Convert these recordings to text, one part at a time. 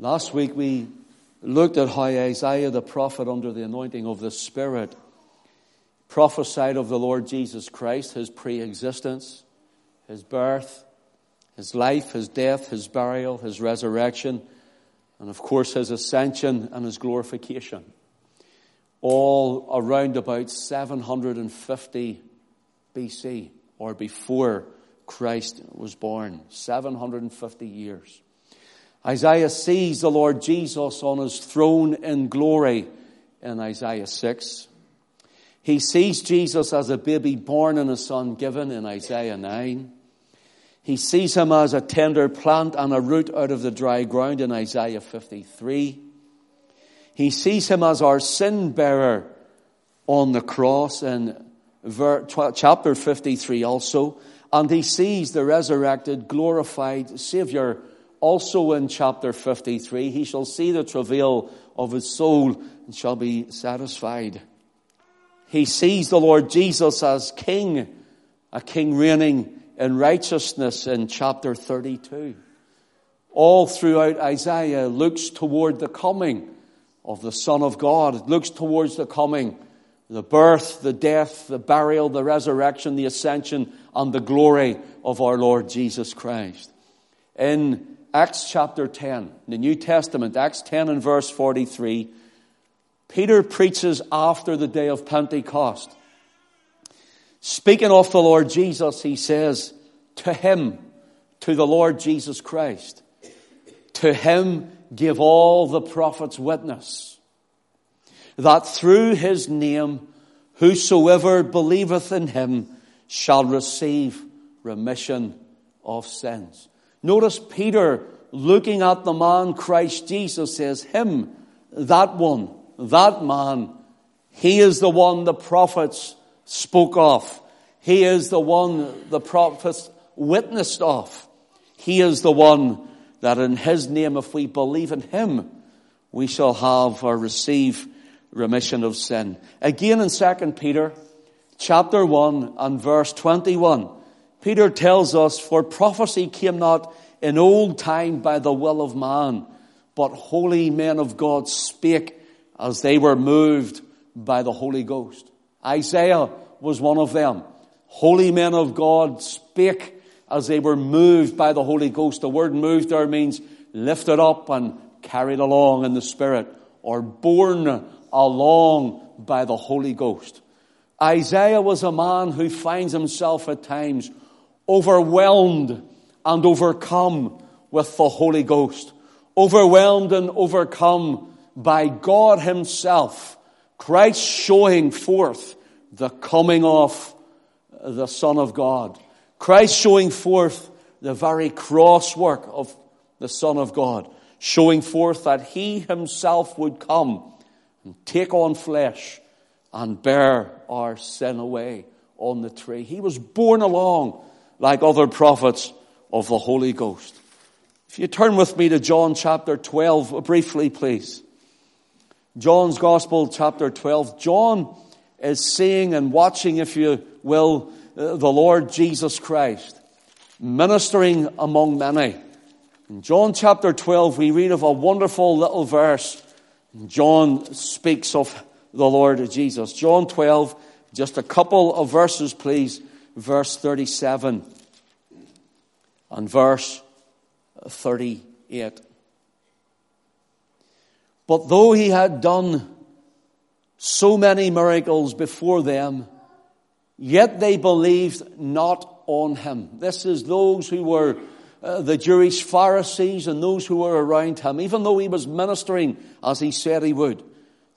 Last week we looked at how Isaiah the prophet, under the anointing of the Spirit, prophesied of the Lord Jesus Christ, his pre existence, his birth, his life, his death, his burial, his resurrection, and of course his ascension and his glorification. All around about 750 BC or before Christ was born. 750 years. Isaiah sees the Lord Jesus on his throne in glory in Isaiah 6. He sees Jesus as a baby born and a son given in Isaiah 9. He sees him as a tender plant and a root out of the dry ground in Isaiah 53. He sees him as our sin bearer on the cross in chapter 53 also. And he sees the resurrected, glorified Savior also in chapter 53. He shall see the travail of his soul and shall be satisfied. He sees the Lord Jesus as King, a King reigning in righteousness in chapter 32. All throughout Isaiah looks toward the coming of the Son of God. It looks towards the coming, the birth, the death, the burial, the resurrection, the ascension, and the glory of our Lord Jesus Christ. In Acts chapter 10, the New Testament, Acts 10 and verse 43, Peter preaches after the day of Pentecost. Speaking of the Lord Jesus, he says, To him, to the Lord Jesus Christ, to him give all the prophets witness that through his name, whosoever believeth in him shall receive remission of sins. Notice Peter looking at the man Christ Jesus says, Him, that one, that man, he is the one the prophets spoke of. He is the one the prophets witnessed of. He is the one that in his name, if we believe in him, we shall have or receive remission of sin. Again in 2 Peter chapter 1 and verse 21, Peter tells us, For prophecy came not in old time by the will of man, but holy men of God spake as they were moved by the Holy Ghost. Isaiah was one of them. Holy men of God spake as they were moved by the Holy Ghost. The word moved there means lifted up and carried along in the Spirit or borne along by the Holy Ghost. Isaiah was a man who finds himself at times overwhelmed and overcome with the Holy Ghost. Overwhelmed and overcome by God Himself, Christ showing forth the coming of the Son of God. Christ showing forth the very cross work of the Son of God, showing forth that He Himself would come and take on flesh and bear our sin away on the tree. He was borne along like other prophets of the Holy Ghost. If you turn with me to John chapter 12 briefly, please. John's Gospel, chapter 12. John is seeing and watching, if you will, uh, the Lord Jesus Christ ministering among many. In John chapter 12, we read of a wonderful little verse. John speaks of the Lord Jesus. John 12, just a couple of verses, please. Verse 37 and verse 38. But though he had done so many miracles before them, yet they believed not on him. This is those who were uh, the Jewish Pharisees and those who were around him, even though he was ministering as he said he would.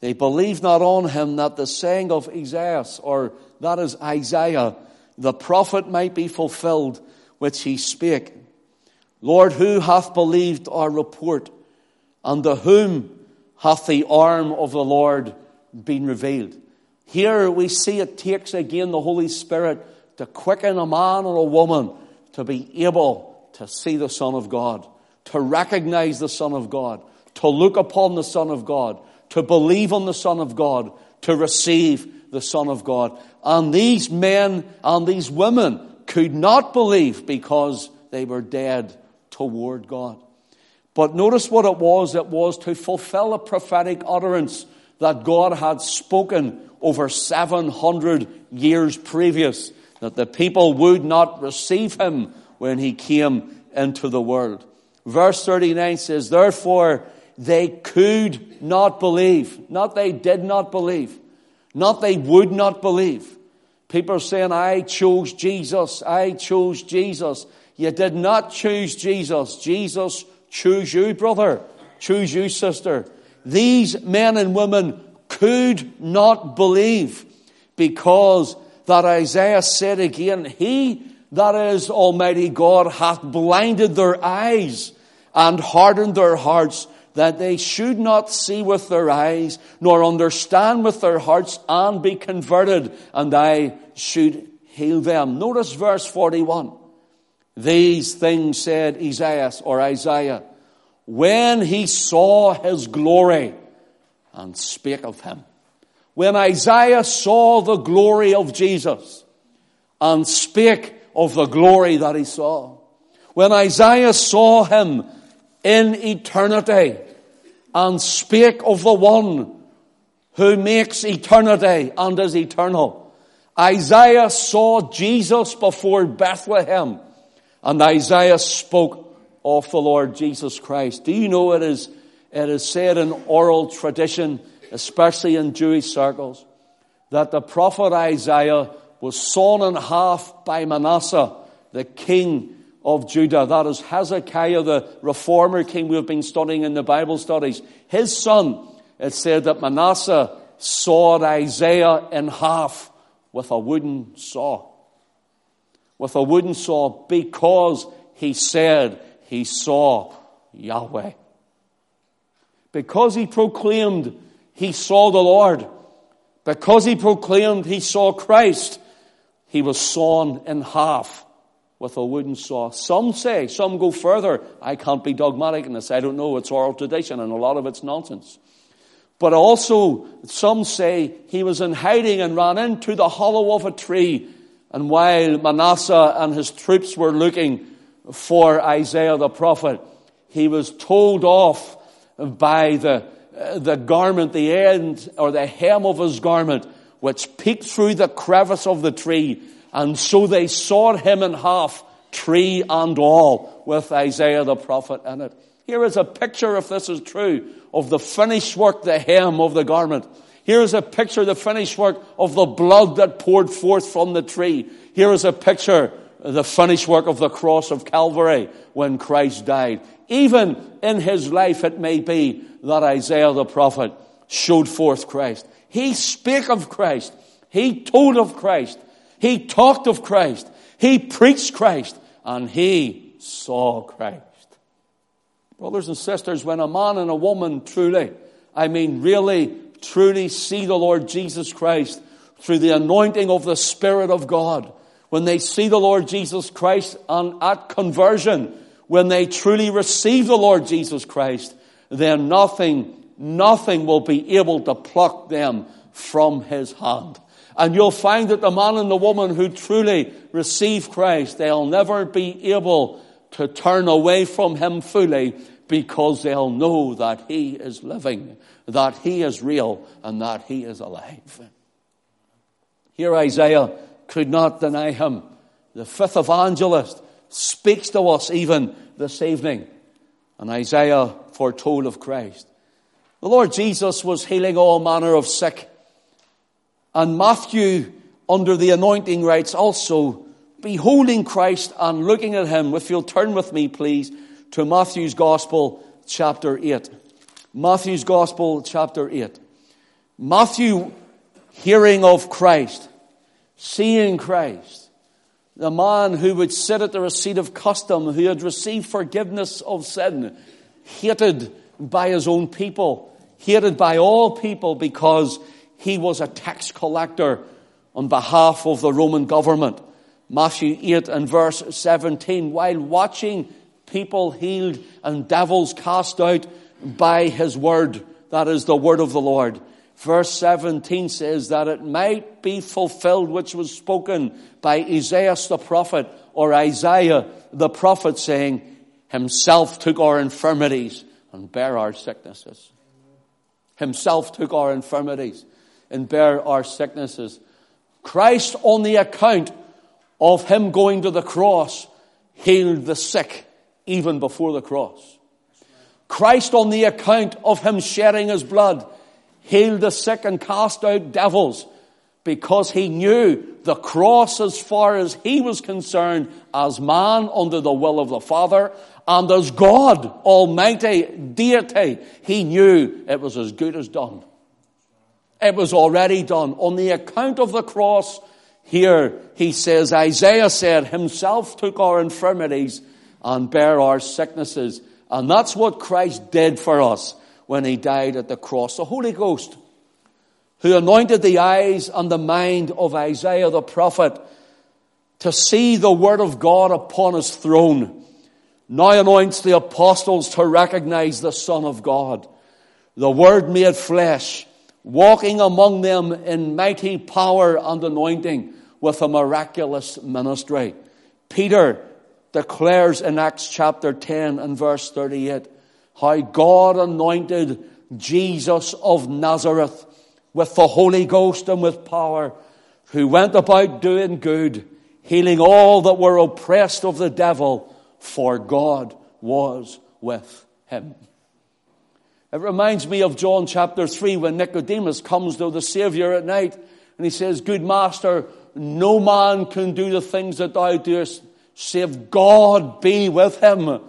They believed not on him that the saying of Isaiah, or that is Isaiah, the prophet might be fulfilled, which he spake. Lord, who hath believed our report? And to whom hath the arm of the Lord been revealed. Here we see it takes again the Holy Spirit to quicken a man or a woman to be able to see the Son of God, to recognize the Son of God, to look upon the Son of God, to believe on the Son of God, to receive the Son of God. And these men and these women could not believe because they were dead toward God. But notice what it was. It was to fulfill a prophetic utterance that God had spoken over 700 years previous, that the people would not receive him when he came into the world. Verse 39 says, Therefore they could not believe. Not they did not believe. Not they would not believe. People are saying, I chose Jesus. I chose Jesus. You did not choose Jesus. Jesus chose you, brother. Choose you, sister. These men and women could not believe because that Isaiah said again, He that is Almighty God hath blinded their eyes and hardened their hearts that they should not see with their eyes, nor understand with their hearts, and be converted, and I should heal them. Notice verse 41. These things said Isaiah or Isaiah when he saw his glory and spake of him. When Isaiah saw the glory of Jesus and spake of the glory that he saw. When Isaiah saw him in eternity and spake of the one who makes eternity and is eternal. Isaiah saw Jesus before Bethlehem and Isaiah spoke of the Lord Jesus Christ. Do you know it is, it is said in oral tradition, especially in Jewish circles, that the prophet Isaiah was sawn in half by Manasseh, the king of Judah. That is Hezekiah, the reformer king we've been studying in the Bible studies. His son, it said that Manasseh sawed Isaiah in half with a wooden saw. With a wooden saw because he said he saw Yahweh. Because he proclaimed he saw the Lord. Because he proclaimed he saw Christ, he was sawn in half with a wooden saw. Some say, some go further. I can't be dogmatic in this. I don't know. It's oral tradition and a lot of it's nonsense. But also, some say he was in hiding and ran into the hollow of a tree. And while Manasseh and his troops were looking for Isaiah the prophet, he was told off by the, the garment, the end or the hem of his garment, which peeked through the crevice of the tree and so they sawed him in half, tree and all, with Isaiah the prophet in it. Here is a picture, if this is true, of the finished work, the hem of the garment. Here is a picture, the finished work of the blood that poured forth from the tree. Here is a picture, the finished work of the cross of Calvary when Christ died. Even in his life, it may be that Isaiah the prophet showed forth Christ. He spake of Christ. He told of Christ. He talked of Christ. He preached Christ. And he saw Christ. Brothers and sisters, when a man and a woman truly, I mean really, truly see the Lord Jesus Christ through the anointing of the Spirit of God, when they see the Lord Jesus Christ and at conversion, when they truly receive the Lord Jesus Christ, then nothing, nothing will be able to pluck them from his hand. And you'll find that the man and the woman who truly receive Christ, they'll never be able to turn away from Him fully because they'll know that He is living, that He is real, and that He is alive. Here Isaiah could not deny Him. The fifth evangelist speaks to us even this evening. And Isaiah foretold of Christ. The Lord Jesus was healing all manner of sick and Matthew, under the anointing, writes also, beholding Christ and looking at him. If you'll turn with me, please, to Matthew's Gospel, chapter 8. Matthew's Gospel, chapter 8. Matthew, hearing of Christ, seeing Christ, the man who would sit at the receipt of custom, who had received forgiveness of sin, hated by his own people, hated by all people because he was a tax collector on behalf of the Roman government. Matthew 8 and verse 17, while watching people healed and devils cast out by his word, that is the word of the Lord. Verse 17 says that it might be fulfilled which was spoken by Isaiah the prophet or Isaiah the prophet saying, Himself took our infirmities and bare our sicknesses. Himself took our infirmities and bear our sicknesses. Christ, on the account of Him going to the cross, healed the sick even before the cross. Christ, on the account of Him shedding His blood, healed the sick and cast out devils because he knew the cross as far as he was concerned as man under the will of the Father and as God, Almighty deity, he knew it was as good as done. It was already done. On the account of the cross, here he says, Isaiah said, himself took our infirmities and bare our sicknesses. And that's what Christ did for us when he died at the cross. The Holy Ghost who anointed the eyes and the mind of Isaiah the prophet to see the word of God upon his throne, now anoints the apostles to recognize the Son of God, the Word made flesh, walking among them in mighty power and anointing with a miraculous ministry. Peter declares in Acts chapter 10 and verse 38 how God anointed Jesus of Nazareth with the Holy Ghost and with power, who went about doing good, healing all that were oppressed of the devil, for God was with him. It reminds me of John chapter 3 when Nicodemus comes to the Savior at night and he says, Good master, no man can do the things that thou doest save God be with him.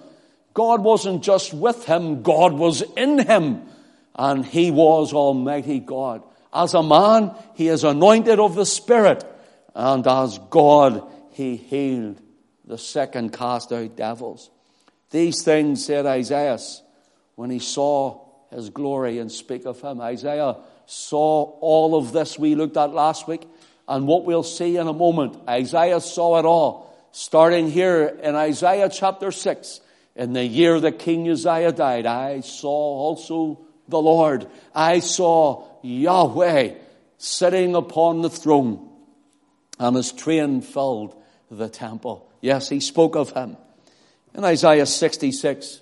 God wasn't just with him, God was in him and he was Almighty God. As a man, he is anointed of the Spirit, and as God, he healed the sick and cast out devils. These things said Isaiah when he saw his glory and speak of him. Isaiah saw all of this we looked at last week and what we'll see in a moment. Isaiah saw it all, starting here in Isaiah chapter 6. In the year that King Uzziah died, I saw also the Lord. I saw Yahweh sitting upon the throne and his train filled the temple. Yes, he spoke of him. In Isaiah 66,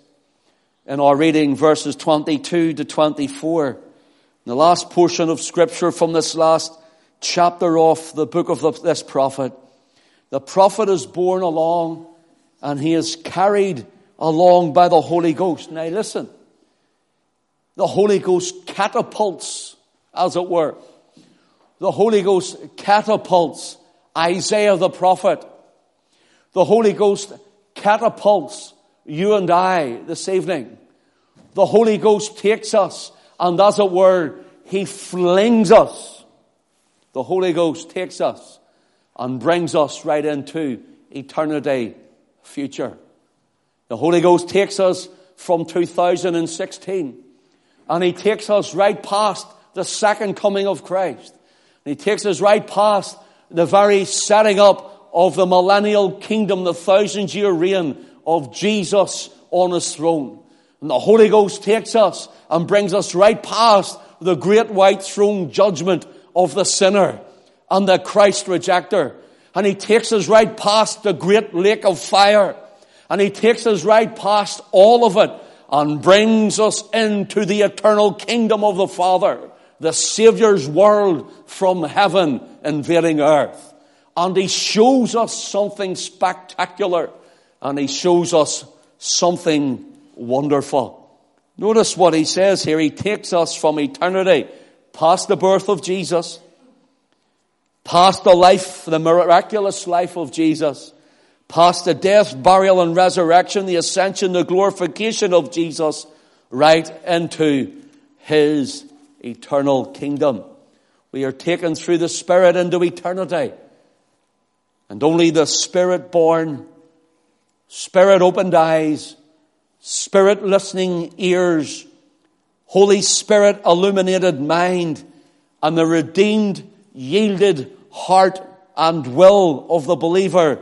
in our reading verses 22 to 24, the last portion of scripture from this last chapter of the book of the, this prophet, the prophet is borne along and he is carried along by the Holy Ghost. Now listen, the Holy Ghost catapults as it were. The Holy Ghost catapults Isaiah the prophet. The Holy Ghost catapults you and I this evening. The Holy Ghost takes us and as it were, He flings us. The Holy Ghost takes us and brings us right into eternity future. The Holy Ghost takes us from 2016 and He takes us right past the second coming of Christ. And he takes us right past the very setting up of the millennial kingdom, the thousand year reign of Jesus on his throne. And the Holy Ghost takes us and brings us right past the great white throne judgment of the sinner and the Christ rejecter. And he takes us right past the great lake of fire. And he takes us right past all of it and brings us into the eternal kingdom of the Father the Savior's world from heaven invading earth. And he shows us something spectacular and he shows us something wonderful. Notice what he says here. He takes us from eternity past the birth of Jesus, past the life, the miraculous life of Jesus, past the death, burial, and resurrection, the ascension, the glorification of Jesus, right into his eternal kingdom. We are taken through the Spirit into eternity. And only the Spirit born, Spirit opened eyes, Spirit listening ears, Holy Spirit illuminated mind, and the redeemed, yielded heart and will of the believer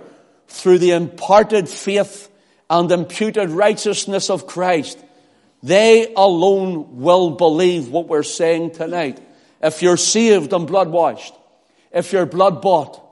through the imparted faith and imputed righteousness of Christ they alone will believe what we're saying tonight. If you're saved and blood washed, if you're blood bought,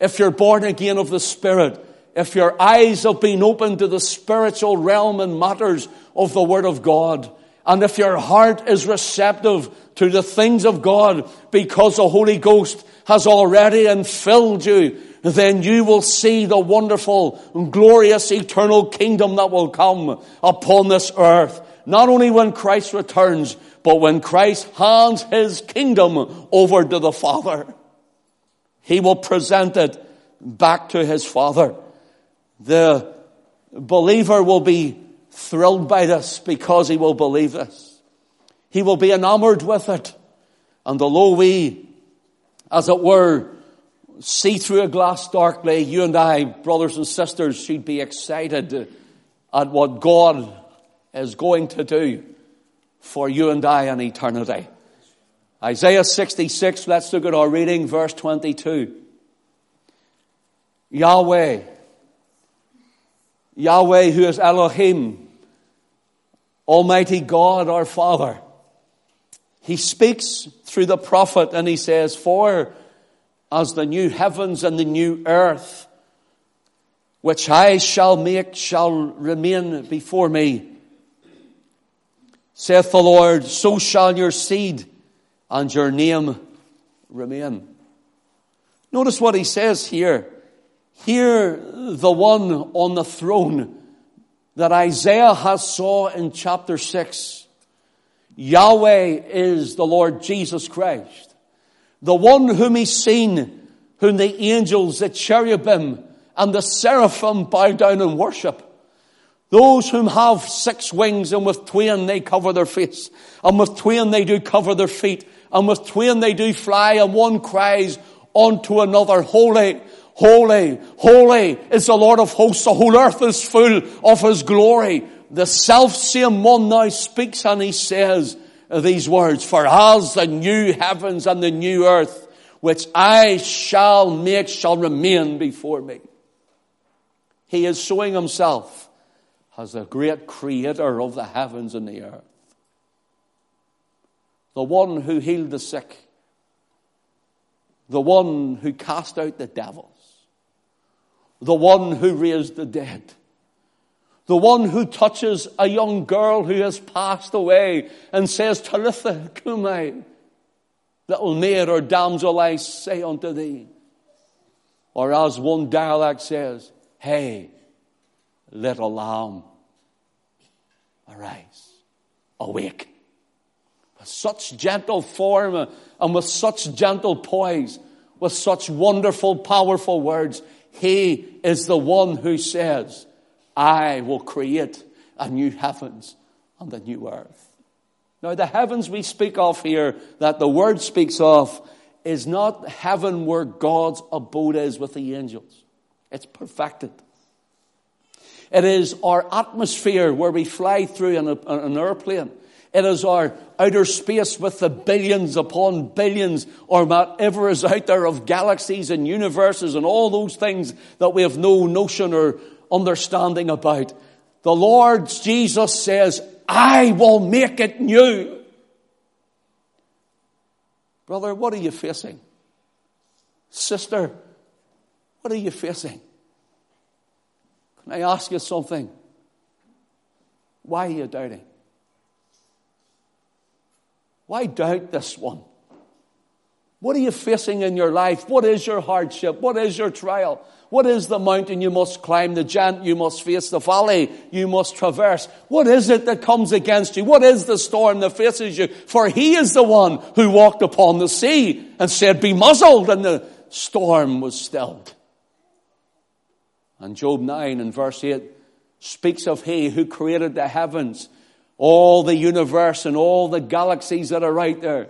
if you're born again of the Spirit, if your eyes have been opened to the spiritual realm and matters of the Word of God, and if your heart is receptive to the things of God because the Holy Ghost has already infilled you, then you will see the wonderful, glorious, eternal kingdom that will come upon this earth. Not only when Christ returns, but when Christ hands his kingdom over to the Father. He will present it back to his Father. The believer will be thrilled by this because he will believe this. He will be enamored with it. And although we, as it were, see through a glass darkly, you and I, brothers and sisters, should be excited at what God is going to do for you and I in eternity. Isaiah 66, let's look at our reading, verse 22. Yahweh, Yahweh who is Elohim, Almighty God our Father, he speaks through the prophet and he says, For as the new heavens and the new earth, which I shall make, shall remain before me, saith the Lord, so shall your seed and your name remain. Notice what he says here. Here, the one on the throne that Isaiah has saw in chapter 6. Yahweh is the Lord Jesus Christ. The one whom he's seen, whom the angels, the cherubim, and the seraphim bow down and worship. Those whom have six wings and with twain they cover their face, and with twain they do cover their feet, and with twain they do fly, and one cries unto another, Holy, holy, holy is the Lord of hosts. The whole earth is full of his glory. The self same one now speaks and he says these words, For as the new heavens and the new earth, which I shall make, shall remain before me. He is showing himself as the great creator of the heavens and the earth. The one who healed the sick. The one who cast out the devils. The one who raised the dead. The one who touches a young girl who has passed away and says, Talitha cumi, little maid or damsel, I say unto thee. Or as one dialect says, Hey, little lamb, arise, awake. With such gentle form and with such gentle poise, with such wonderful, powerful words, he is the one who says, I will create a new heavens and a new earth. Now, the heavens we speak of here, that the word speaks of, is not heaven where God's abode is with the angels. It's perfected. It is our atmosphere where we fly through in an airplane. It is our outer space with the billions upon billions or whatever is out there of galaxies and universes and all those things that we have no notion or understanding about. The Lord Jesus says, I will make it new. Brother, what are you facing? Sister, what are you facing? Can I ask you something? Why are you doubting? Why doubt this one? What are you facing in your life? What is your hardship? What is your trial? What is the mountain you must climb, the giant you must face, the valley you must traverse? What is it that comes against you? What is the storm that faces you? For he is the one who walked upon the sea and said, be muzzled, and the storm was stilled. And Job 9 and verse 8 speaks of He who created the heavens, all the universe and all the galaxies that are out there.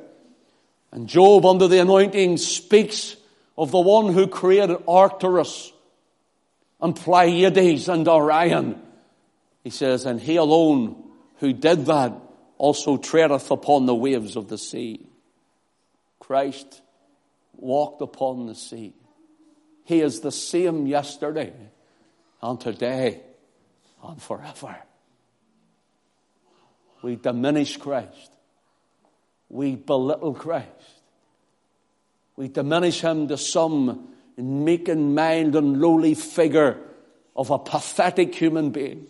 And Job, under the anointing, speaks of the one who created Arcturus and Pleiades and Orion. He says, and he alone who did that also treadeth upon the waves of the sea. Christ walked upon the sea. He is the same yesterday, and today and forever. We diminish Christ. We belittle Christ. We diminish him to some meek and mild and lowly figure of a pathetic human being.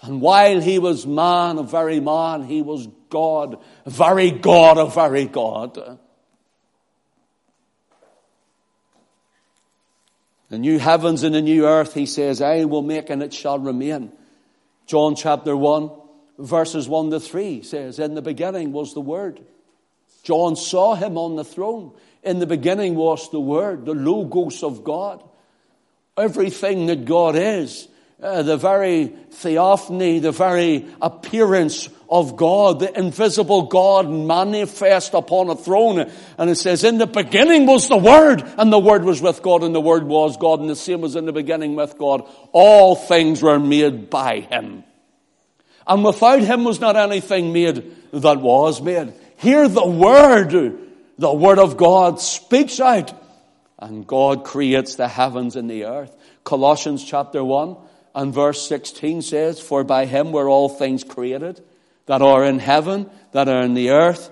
And while he was man, a very man, he was God, a very God, a very God. The new heavens and the new earth, he says, I will make and it shall remain. John chapter 1, verses 1 to 3 says, In the beginning was the Word. John saw him on the throne. In the beginning was the Word, the Logos of God. Everything that God is, uh, the very theophany, the very appearance of God, the invisible God manifest upon a throne. And it says, in the beginning was the Word, and the Word was with God, and the Word was God, and the same was in the beginning with God. All things were made by Him. And without Him was not anything made that was made. Here the Word, the Word of God speaks out, and God creates the heavens and the earth. Colossians chapter 1 and verse 16 says, For by him were all things created that are in heaven, that are in the earth,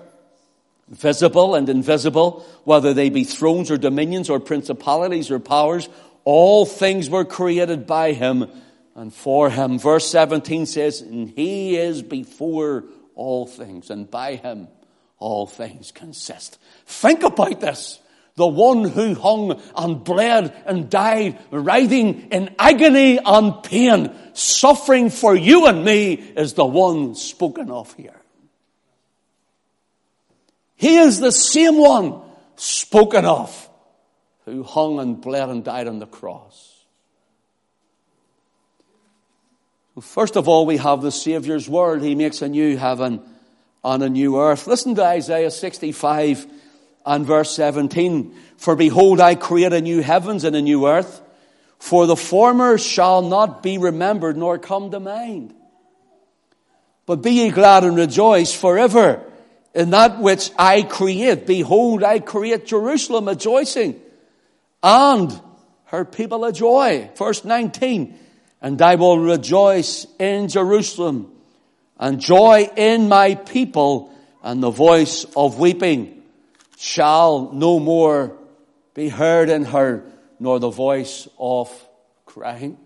visible and invisible, whether they be thrones or dominions or principalities or powers, all things were created by him and for him. Verse 17 says, And he is before all things, and by him all things consist. Think about this the one who hung and bled and died, writhing in agony and pain, suffering for you and me, is the one spoken of here. He is the same one spoken of who hung and bled and died on the cross. First of all, we have the Savior's word. He makes a new heaven and a new earth. Listen to Isaiah 65 and verse 17. For behold, I create a new heavens and a new earth, for the former shall not be remembered nor come to mind. But be ye glad and rejoice forever in that which I create. Behold, I create Jerusalem rejoicing and her people a joy. Verse 19. And I will rejoice in Jerusalem and joy in my people and the voice of weeping shall no more be heard in her, nor the voice of crying.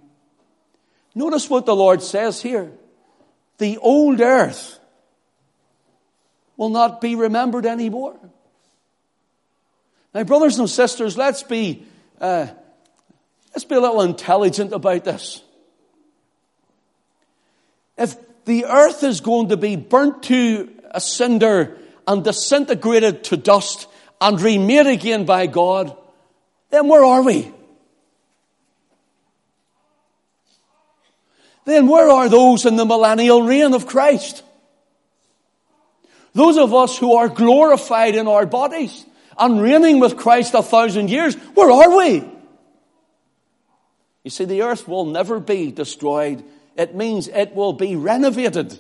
Notice what the Lord says here. The old earth will not be remembered anymore. Now, brothers and sisters, let's be, uh, let's be a little intelligent about this. If the earth is going to be burnt to a cinder and disintegrated to dust and remade again by God, then where are we? Then where are those in the millennial reign of Christ? Those of us who are glorified in our bodies and reigning with Christ a thousand years, where are we? You see, the earth will never be destroyed. It means it will be renovated.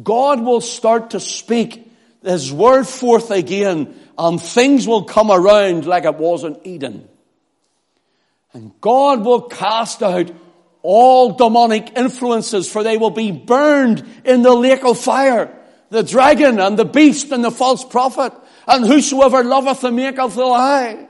God will start to speak his word forth again and things will come around like it was in Eden. And God will cast out all demonic influences for they will be burned in the lake of fire. The dragon and the beast and the false prophet and whosoever loveth and of the lie.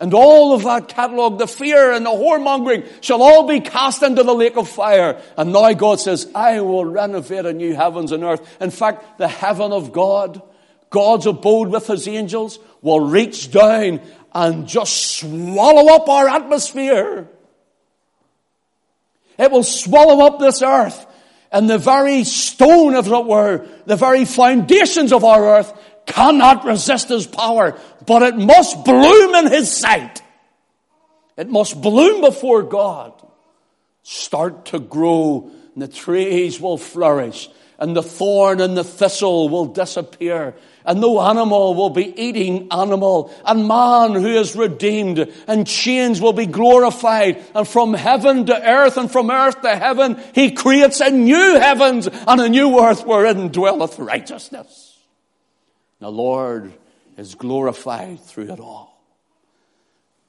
And all of that catalogue, the fear and the whoremongering shall all be cast into the lake of fire. And now God says, I will renovate a new heavens and earth. In fact, the heaven of God, God's abode with his angels, will reach down and just swallow up our atmosphere. It will swallow up this earth. And the very stone, if it were, the very foundations of our earth cannot resist his power, but it must bloom in his sight. It must bloom before God. Start to grow, and the trees will flourish, and the thorn and the thistle will disappear, and no animal will be eating animal, and man who is redeemed, and chains will be glorified, and from heaven to earth, and from earth to heaven, he creates a new heavens and a new earth wherein dwelleth righteousness. The Lord is glorified through it all.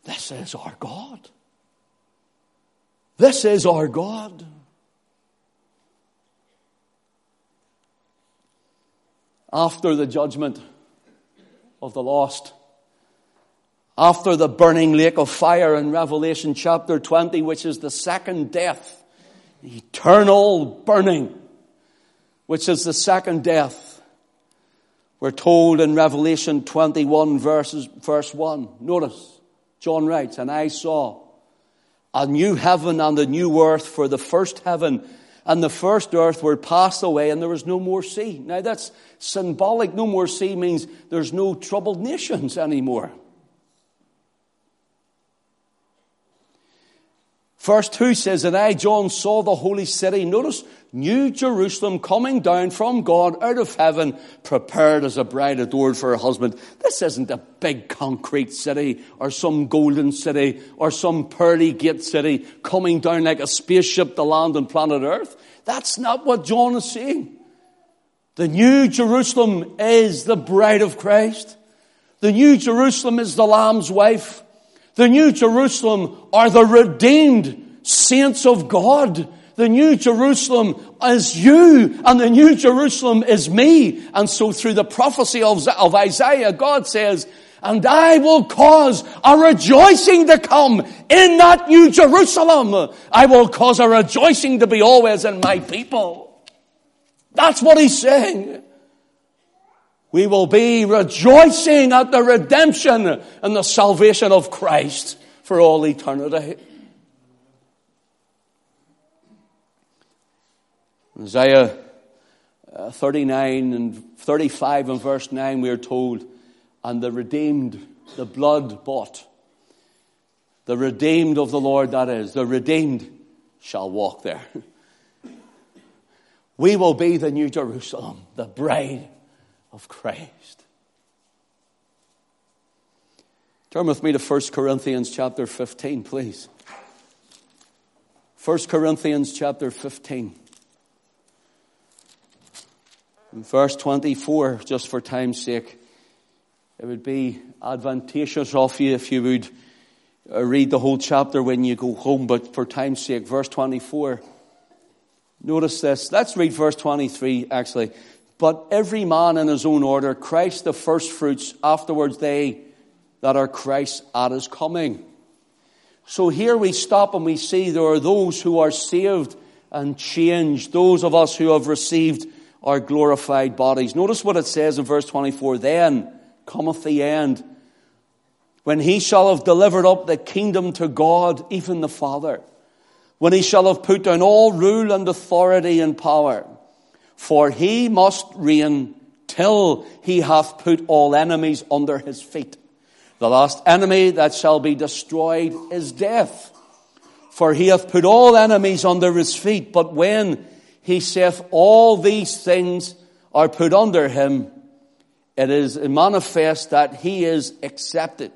This is our God. This is our God. After the judgment of the lost, after the burning lake of fire in Revelation chapter 20, which is the second death, eternal burning, which is the second death. We're told in Revelation 21 verses, verse 1. Notice, John writes, and I saw a new heaven and a new earth for the first heaven and the first earth were passed away and there was no more sea. Now that's symbolic. No more sea means there's no troubled nations anymore. Verse 2 says, And I, John, saw the holy city. Notice, New Jerusalem coming down from God out of heaven, prepared as a bride adored for her husband. This isn't a big concrete city or some golden city or some pearly gate city coming down like a spaceship to land on planet Earth. That's not what John is saying. The New Jerusalem is the bride of Christ. The New Jerusalem is the Lamb's wife. The New Jerusalem are the redeemed saints of God. The New Jerusalem is you, and the New Jerusalem is me. And so through the prophecy of, of Isaiah, God says, and I will cause a rejoicing to come in that New Jerusalem. I will cause a rejoicing to be always in my people. That's what he's saying we will be rejoicing at the redemption and the salvation of Christ for all eternity. Isaiah uh, 39 and 35 and verse 9 we are told, and the redeemed, the blood bought, the redeemed of the Lord that is, the redeemed shall walk there. We will be the New Jerusalem, the bride of Christ. Turn with me to 1 Corinthians chapter 15, please. 1 Corinthians chapter 15. In verse 24, just for time's sake, it would be advantageous of you if you would uh, read the whole chapter when you go home, but for time's sake, verse 24. Notice this. Let's read verse 23, actually. But every man in his own order, Christ the firstfruits, afterwards they that are Christ at his coming. So here we stop and we see there are those who are saved and changed, those of us who have received our glorified bodies. Notice what it says in verse 24. Then cometh the end, when he shall have delivered up the kingdom to God, even the Father, when he shall have put down all rule and authority and power for he must reign till he hath put all enemies under his feet. The last enemy that shall be destroyed is death. For he hath put all enemies under his feet. But when he saith all these things are put under him, it is manifest that he is accepted,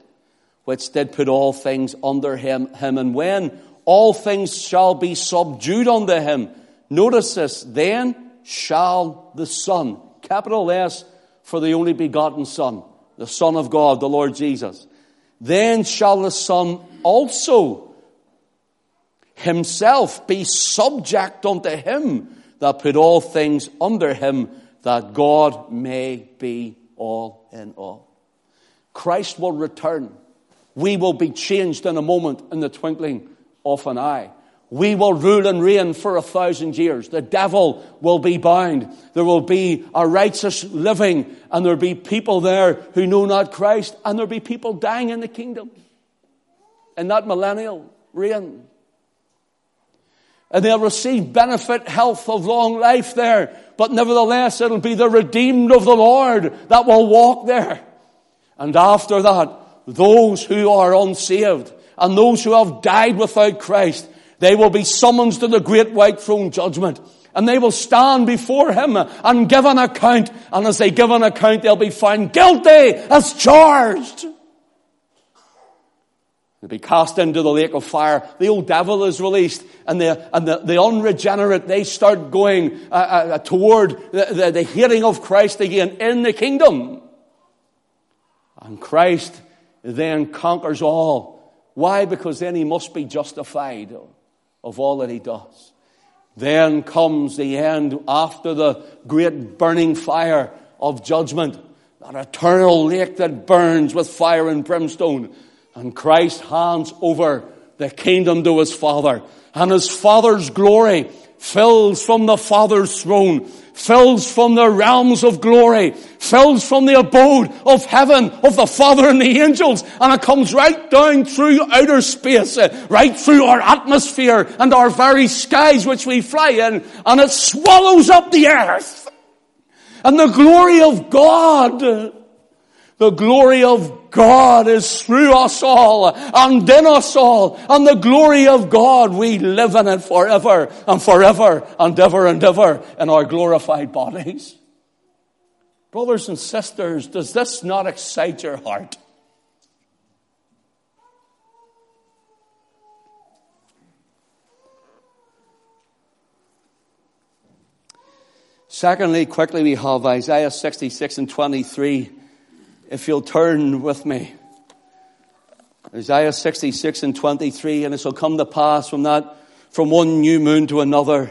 which did put all things under him, him. And when all things shall be subdued unto him, notice this, then shall the Son, capital S for the only begotten Son, the Son of God, the Lord Jesus. Then shall the Son also himself be subject unto him that put all things under him, that God may be all in all. Christ will return. We will be changed in a moment, in the twinkling of an eye. We will rule and reign for a thousand years. The devil will be bound. There will be a righteous living, and there'll be people there who know not Christ, and there'll be people dying in the kingdom. In that millennial reign. And they'll receive benefit, health of long life there. But nevertheless, it'll be the redeemed of the Lord that will walk there. And after that, those who are unsaved and those who have died without Christ they will be summoned to the great white throne judgment. And they will stand before him and give an account. And as they give an account, they'll be found guilty as charged. They'll be cast into the lake of fire. The old devil is released, and the and the, the unregenerate they start going uh, uh, toward the, the, the hearing of Christ again in the kingdom. And Christ then conquers all. Why? Because then he must be justified of all that he does. Then comes the end after the great burning fire of judgment. that eternal lake that burns with fire and brimstone. And Christ hands over the kingdom to his Father. And his Father's glory fills from the Father's throne, fills from the realms of glory, fills from the abode of heaven, of the Father and the angels, and it comes right down through outer space, uh, right through our atmosphere and our very skies which we fly in, and it swallows up the earth. And the glory of God, the glory of God is through us all and in us all. And the glory of God, we live in it forever and forever and ever and ever in our glorified bodies. Brothers and sisters, does this not excite your heart? Secondly, quickly we have Isaiah 66 and 23. If you'll turn with me. Isaiah 66 and 23, and it shall come to pass from that, from one new moon to another,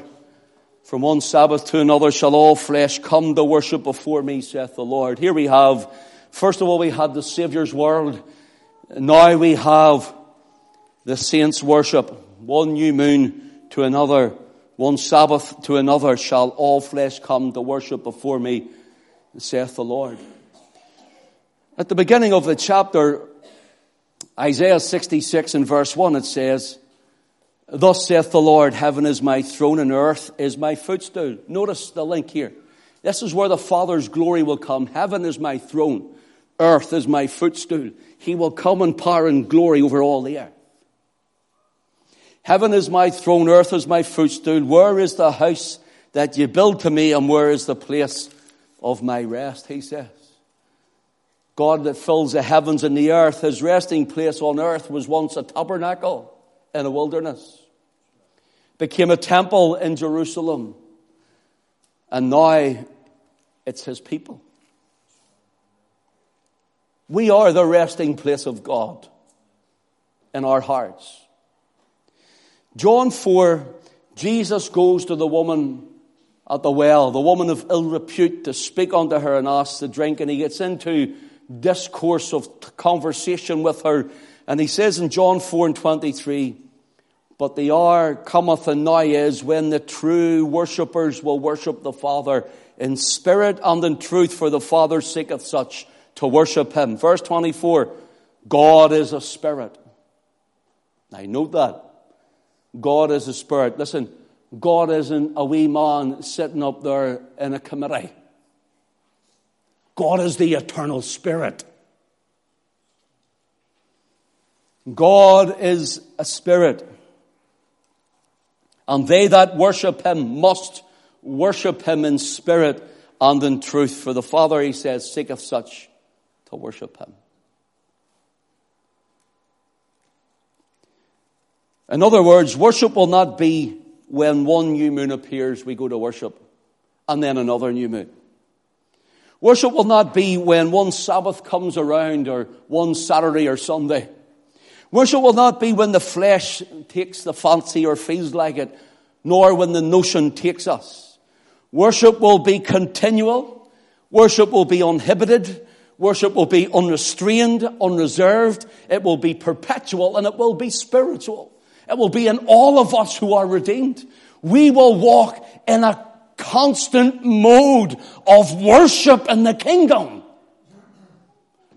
from one Sabbath to another shall all flesh come to worship before me, saith the Lord. Here we have, first of all, we had the Saviour's world. Now we have the saints worship. One new moon to another one Sabbath to another shall all flesh come to worship before me, saith the Lord. At the beginning of the chapter, Isaiah 66 and verse 1, it says, Thus saith the Lord, heaven is my throne and earth is my footstool. Notice the link here. This is where the Father's glory will come. Heaven is my throne. Earth is my footstool. He will come in power and glory over all the earth. Heaven is my throne, earth is my footstool. Where is the house that you build to me, and where is the place of my rest? He says. God that fills the heavens and the earth, his resting place on earth was once a tabernacle in a wilderness, became a temple in Jerusalem, and now it's his people. We are the resting place of God in our hearts. John 4, Jesus goes to the woman at the well, the woman of ill repute, to speak unto her and ask to drink. And he gets into discourse of conversation with her. And he says in John 4 and 23, But the hour cometh and now is when the true worshippers will worship the Father in spirit and in truth, for the Father seeketh such to worship him. Verse 24, God is a spirit. Now note that. God is a spirit. Listen, God isn't a wee man sitting up there in a committee. God is the eternal spirit. God is a spirit. And they that worship him must worship him in spirit and in truth. For the Father, he says, seeketh such to worship him. In other words, worship will not be when one new moon appears, we go to worship, and then another new moon. Worship will not be when one Sabbath comes around or one Saturday or Sunday. Worship will not be when the flesh takes the fancy or feels like it, nor when the notion takes us. Worship will be continual. Worship will be uninhibited. Worship will be unrestrained, unreserved. It will be perpetual and it will be spiritual. It will be in all of us who are redeemed. We will walk in a constant mode of worship in the kingdom.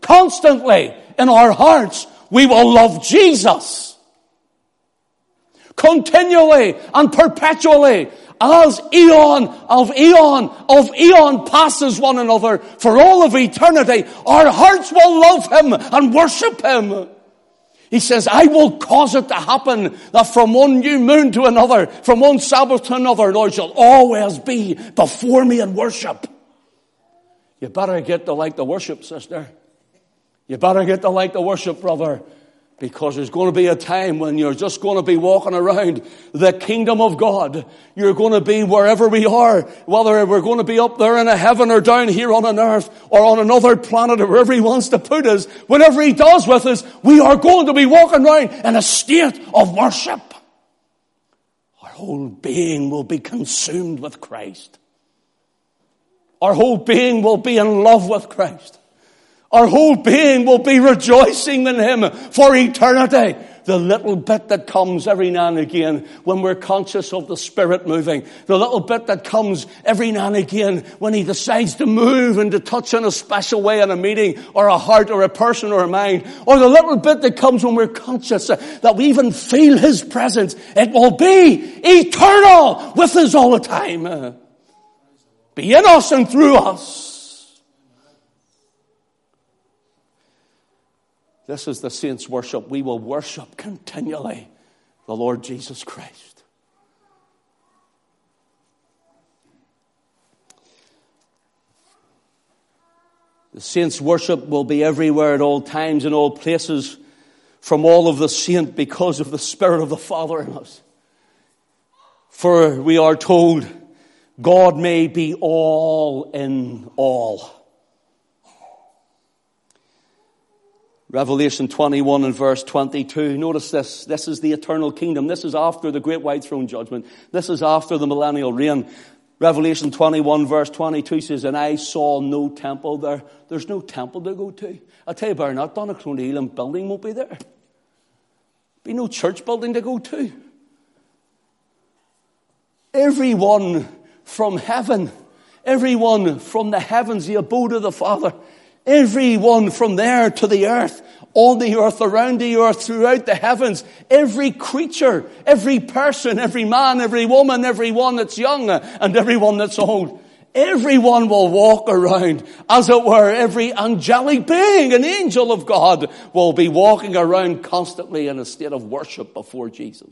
Constantly in our hearts, we will love Jesus. Continually and perpetually as eon of eon of eon passes one another for all of eternity, our hearts will love Him and worship Him. He says, I will cause it to happen that from one new moon to another, from one Sabbath to another, Lord shall always be before me in worship. You better get to like the worship, sister. You better get to like the worship, brother. Because there's going to be a time when you're just going to be walking around the kingdom of God. You're going to be wherever we are, whether we're going to be up there in a heaven or down here on an earth or on another planet or wherever He wants to put us. Whatever He does with us, we are going to be walking around in a state of worship. Our whole being will be consumed with Christ. Our whole being will be in love with Christ. Our whole being will be rejoicing in Him for eternity the little bit that comes every now and again when we're conscious of the Spirit moving, the little bit that comes every now and again when He decides to move and to touch in a special way in a meeting or a heart or a person or a mind, or the little bit that comes when we're conscious that we even feel His presence, it will be eternal with us all the time. Be in us and through us. This is the saints' worship. We will worship continually the Lord Jesus Christ. The saints' worship will be everywhere at all times and all places from all of the saint because of the Spirit of the Father in us. For we are told God may be all in all. Revelation 21 and verse 22. Notice this. This is the eternal kingdom. This is after the great white throne judgment. This is after the millennial reign. Revelation 21 verse 22 says, And I saw no temple there. There's no temple to go to. I'll tell you better not, Donaghcloney Elim building won't be there. Be no church building to go to. Everyone from heaven, everyone from the heavens, the abode of the Father, Everyone from there to the earth, on the earth, around the earth, throughout the heavens, every creature, every person, every man, every woman, everyone that's young and everyone that's old, everyone will walk around, as it were, every angelic being, an angel of God, will be walking around constantly in a state of worship before Jesus.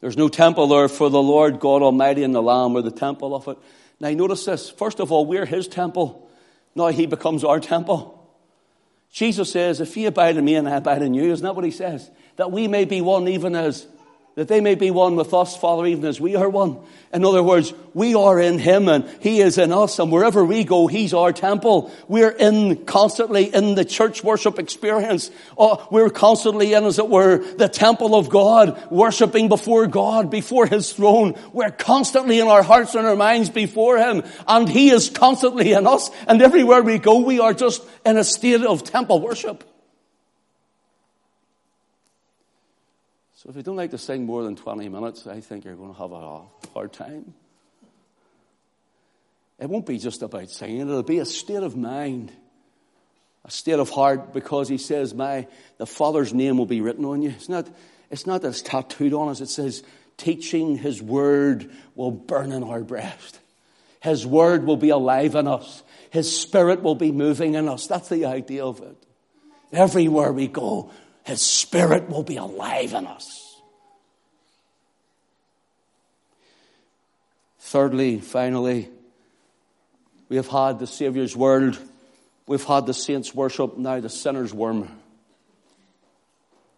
There's no temple there for the Lord God Almighty and the Lamb or the temple of it. Now notice this. First of all, we're His temple. Now He becomes our temple. Jesus says, if ye abide in me and I abide in you, isn't that what He says? That we may be one even as that they may be one with us, Father, even as we are one. In other words, we are in Him and He is in us, and wherever we go, He's our temple. We're in constantly in the church worship experience. Oh, we're constantly in, as it were, the temple of God, worshiping before God, before His throne. We're constantly in our hearts and our minds before Him, and He is constantly in us, and everywhere we go, we are just in a state of temple worship. So if you don't like to sing more than 20 minutes, I think you're going to have a hard time. It won't be just about singing, it'll be a state of mind, a state of heart, because he says, My the Father's name will be written on you. It's not, it's not that it's tattooed on us, it says, teaching his word will burn in our breast. His word will be alive in us. His spirit will be moving in us. That's the idea of it. Everywhere we go, his Spirit will be alive in us. Thirdly, finally, we have had the Saviour's world, we've had the saints' worship, now the sinner's worm.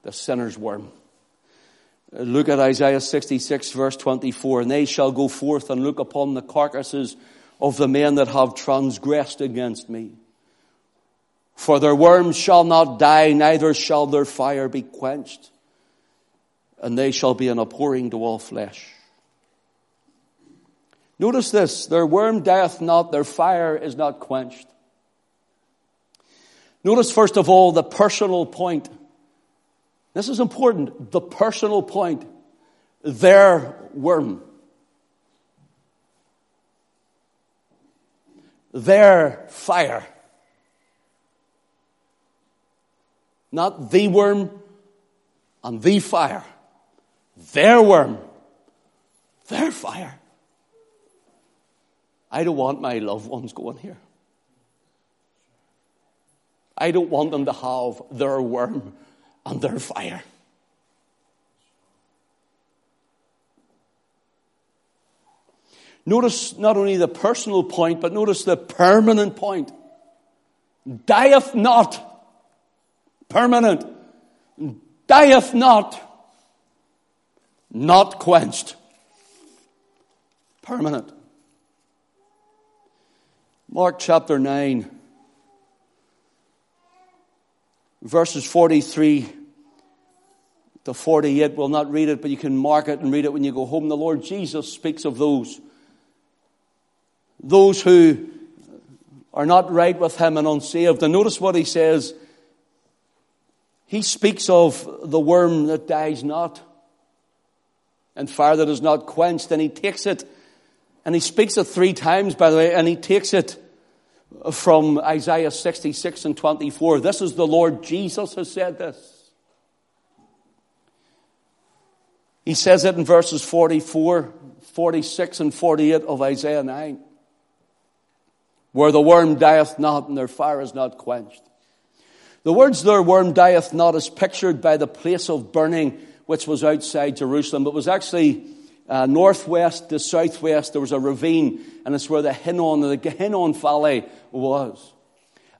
The sinner's worm. Look at Isaiah 66 verse 24. And they shall go forth and look upon the carcasses of the men that have transgressed against me. For their worms shall not die, neither shall their fire be quenched, and they shall be an abhorring to all flesh. Notice this, their worm dieth not, their fire is not quenched. Notice first of all the personal point. This is important, the personal point. Their worm. Their fire. Not the worm and the fire. Their worm. Their fire. I don't want my loved ones going here. I don't want them to have their worm and their fire. Notice not only the personal point, but notice the permanent point. Dieth not permanent, dieth not, not quenched. Permanent. Mark chapter 9, verses 43 to 48. We'll not read it, but you can mark it and read it when you go home. The Lord Jesus speaks of those. Those who are not right with Him and unsaved. And notice what He says. He speaks of the worm that dies not and fire that is not quenched. And He takes it and He speaks it three times, by the way, and He takes it from Isaiah 66 and 24. This is the Lord Jesus who said this. He says it in verses 44, 46, and 48 of Isaiah 9. Where the worm dieth not and their fire is not quenched. The words their worm dieth not is pictured by the place of burning which was outside Jerusalem. It was actually uh, northwest to southwest. There was a ravine and it's where the Hinnom, the Hinnom Valley was.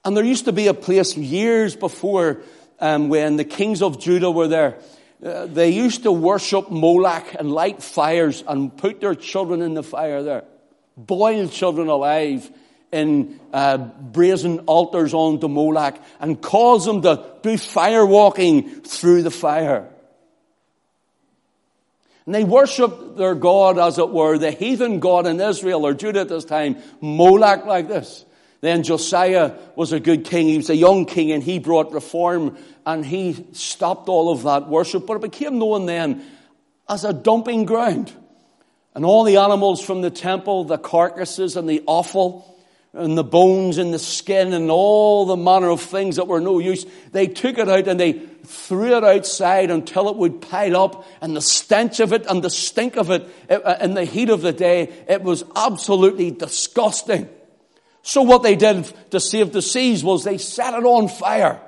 And there used to be a place years before um, when the kings of Judah were there. Uh, they used to worship Moloch and light fires and put their children in the fire there. Boil children alive in uh, brazen altars onto Moloch and cause them to do fire walking through the fire. And they worshiped their God, as it were, the heathen God in Israel or Judah at this time, Moloch like this. Then Josiah was a good king. He was a young king and he brought reform and he stopped all of that worship. But it became known then as a dumping ground. And all the animals from the temple, the carcasses and the offal, and the bones and the skin and all the manner of things that were no use. They took it out and they threw it outside until it would pile up and the stench of it and the stink of it uh, in the heat of the day, it was absolutely disgusting. So what they did to save the seas was they set it on fire.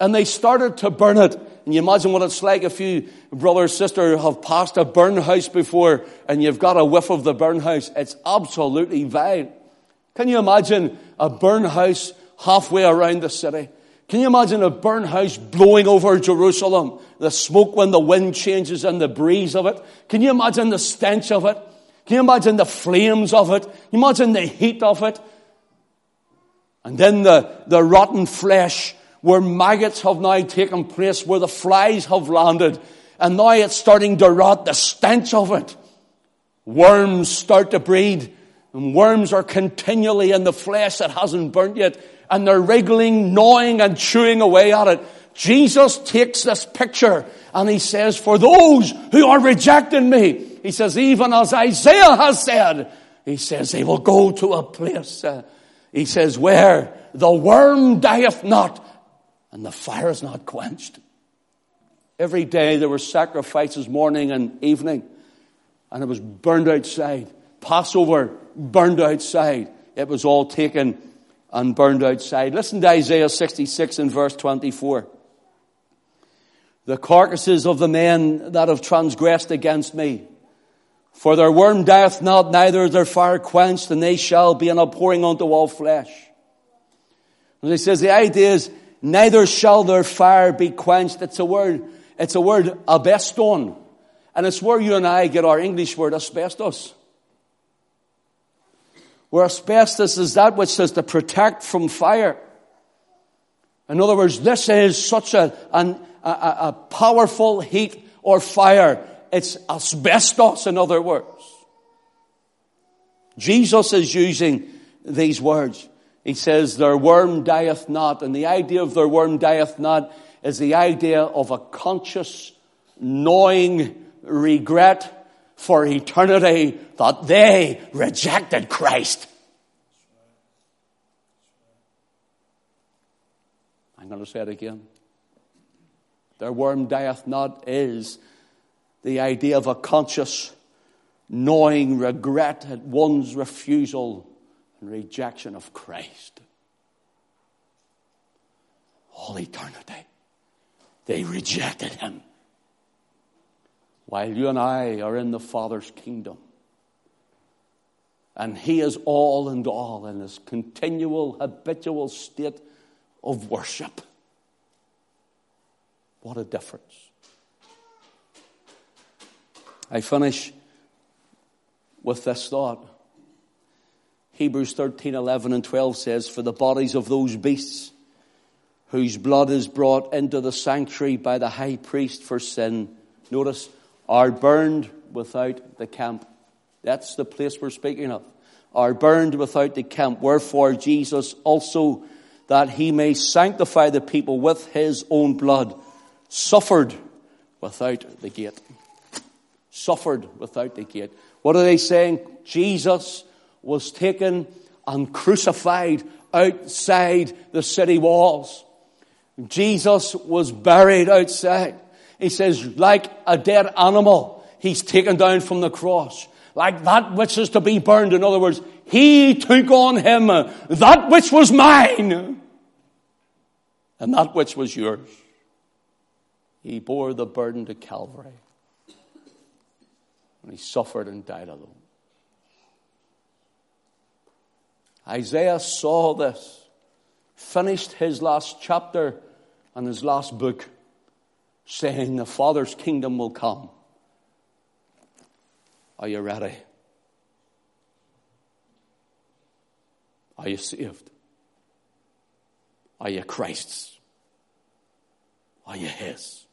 And they started to burn it. And you imagine what it's like if you, brother or sister, have passed a burn house before and you've got a whiff of the burn house. It's absolutely vile. Can you imagine a burn house halfway around the city? Can you imagine a burn house blowing over Jerusalem? The smoke when the wind changes and the breeze of it. Can you imagine the stench of it? Can you imagine the flames of it? Can you imagine the heat of it? And then the, the rotten flesh where maggots have now taken place, where the flies have landed, and now it's starting to rot, the stench of it. Worms start to breed, and worms are continually in the flesh that hasn't burnt yet, and they're wriggling, gnawing, and chewing away at it. Jesus takes this picture and he says, for those who are rejecting me, he says, even as Isaiah has said, he says, they will go to a place, uh, he says, where the worm dieth not and the fire is not quenched. Every day there were sacrifices morning and evening, and it was burned outside. Passover burned outside. It was all taken and burned outside. Listen to Isaiah 66 and verse 24. The carcasses of the men that have transgressed against me. For their worm dieth not, neither is their fire quenched, and they shall be an abhorring unto all flesh. And he says the idea is neither shall their fire be quenched. It's a word, it's a word abeston. And it's where you and I get our English word asbestos. Where asbestos is that which says to protect from fire. In other words, this is such a, an, a, a powerful heat or fire. It's asbestos, in other words. Jesus is using these words. He says, their worm dieth not. And the idea of their worm dieth not is the idea of a conscious, gnawing regret for eternity that they rejected Christ. I'm going to say it again. Their worm dieth not is the idea of a conscious, gnawing regret at one's refusal and rejection of Christ. All eternity, they rejected him. While you and I are in the Father's kingdom. And he is all and all in his continual, habitual state of worship. What a difference. I finish with this thought. Hebrews 13, 11 and 12 says, For the bodies of those beasts whose blood is brought into the sanctuary by the high priest for sin, notice, are burned without the camp. That's the place we're speaking of. Are burned without the camp. Wherefore Jesus also, that he may sanctify the people with his own blood, suffered without the gate. Suffered without the gate. What are they saying? Jesus was taken and crucified outside the city walls. Jesus was buried outside. He says, like a dead animal, he's taken down from the cross. Like that which is to be burned. In other words, he took on him that which was mine and that which was yours. He bore the burden to Calvary. And he suffered and died alone. Isaiah saw this, finished his last chapter and his last book, saying, The Father's kingdom will come. Are you ready? Are you saved? Are you Christ's? Are you His?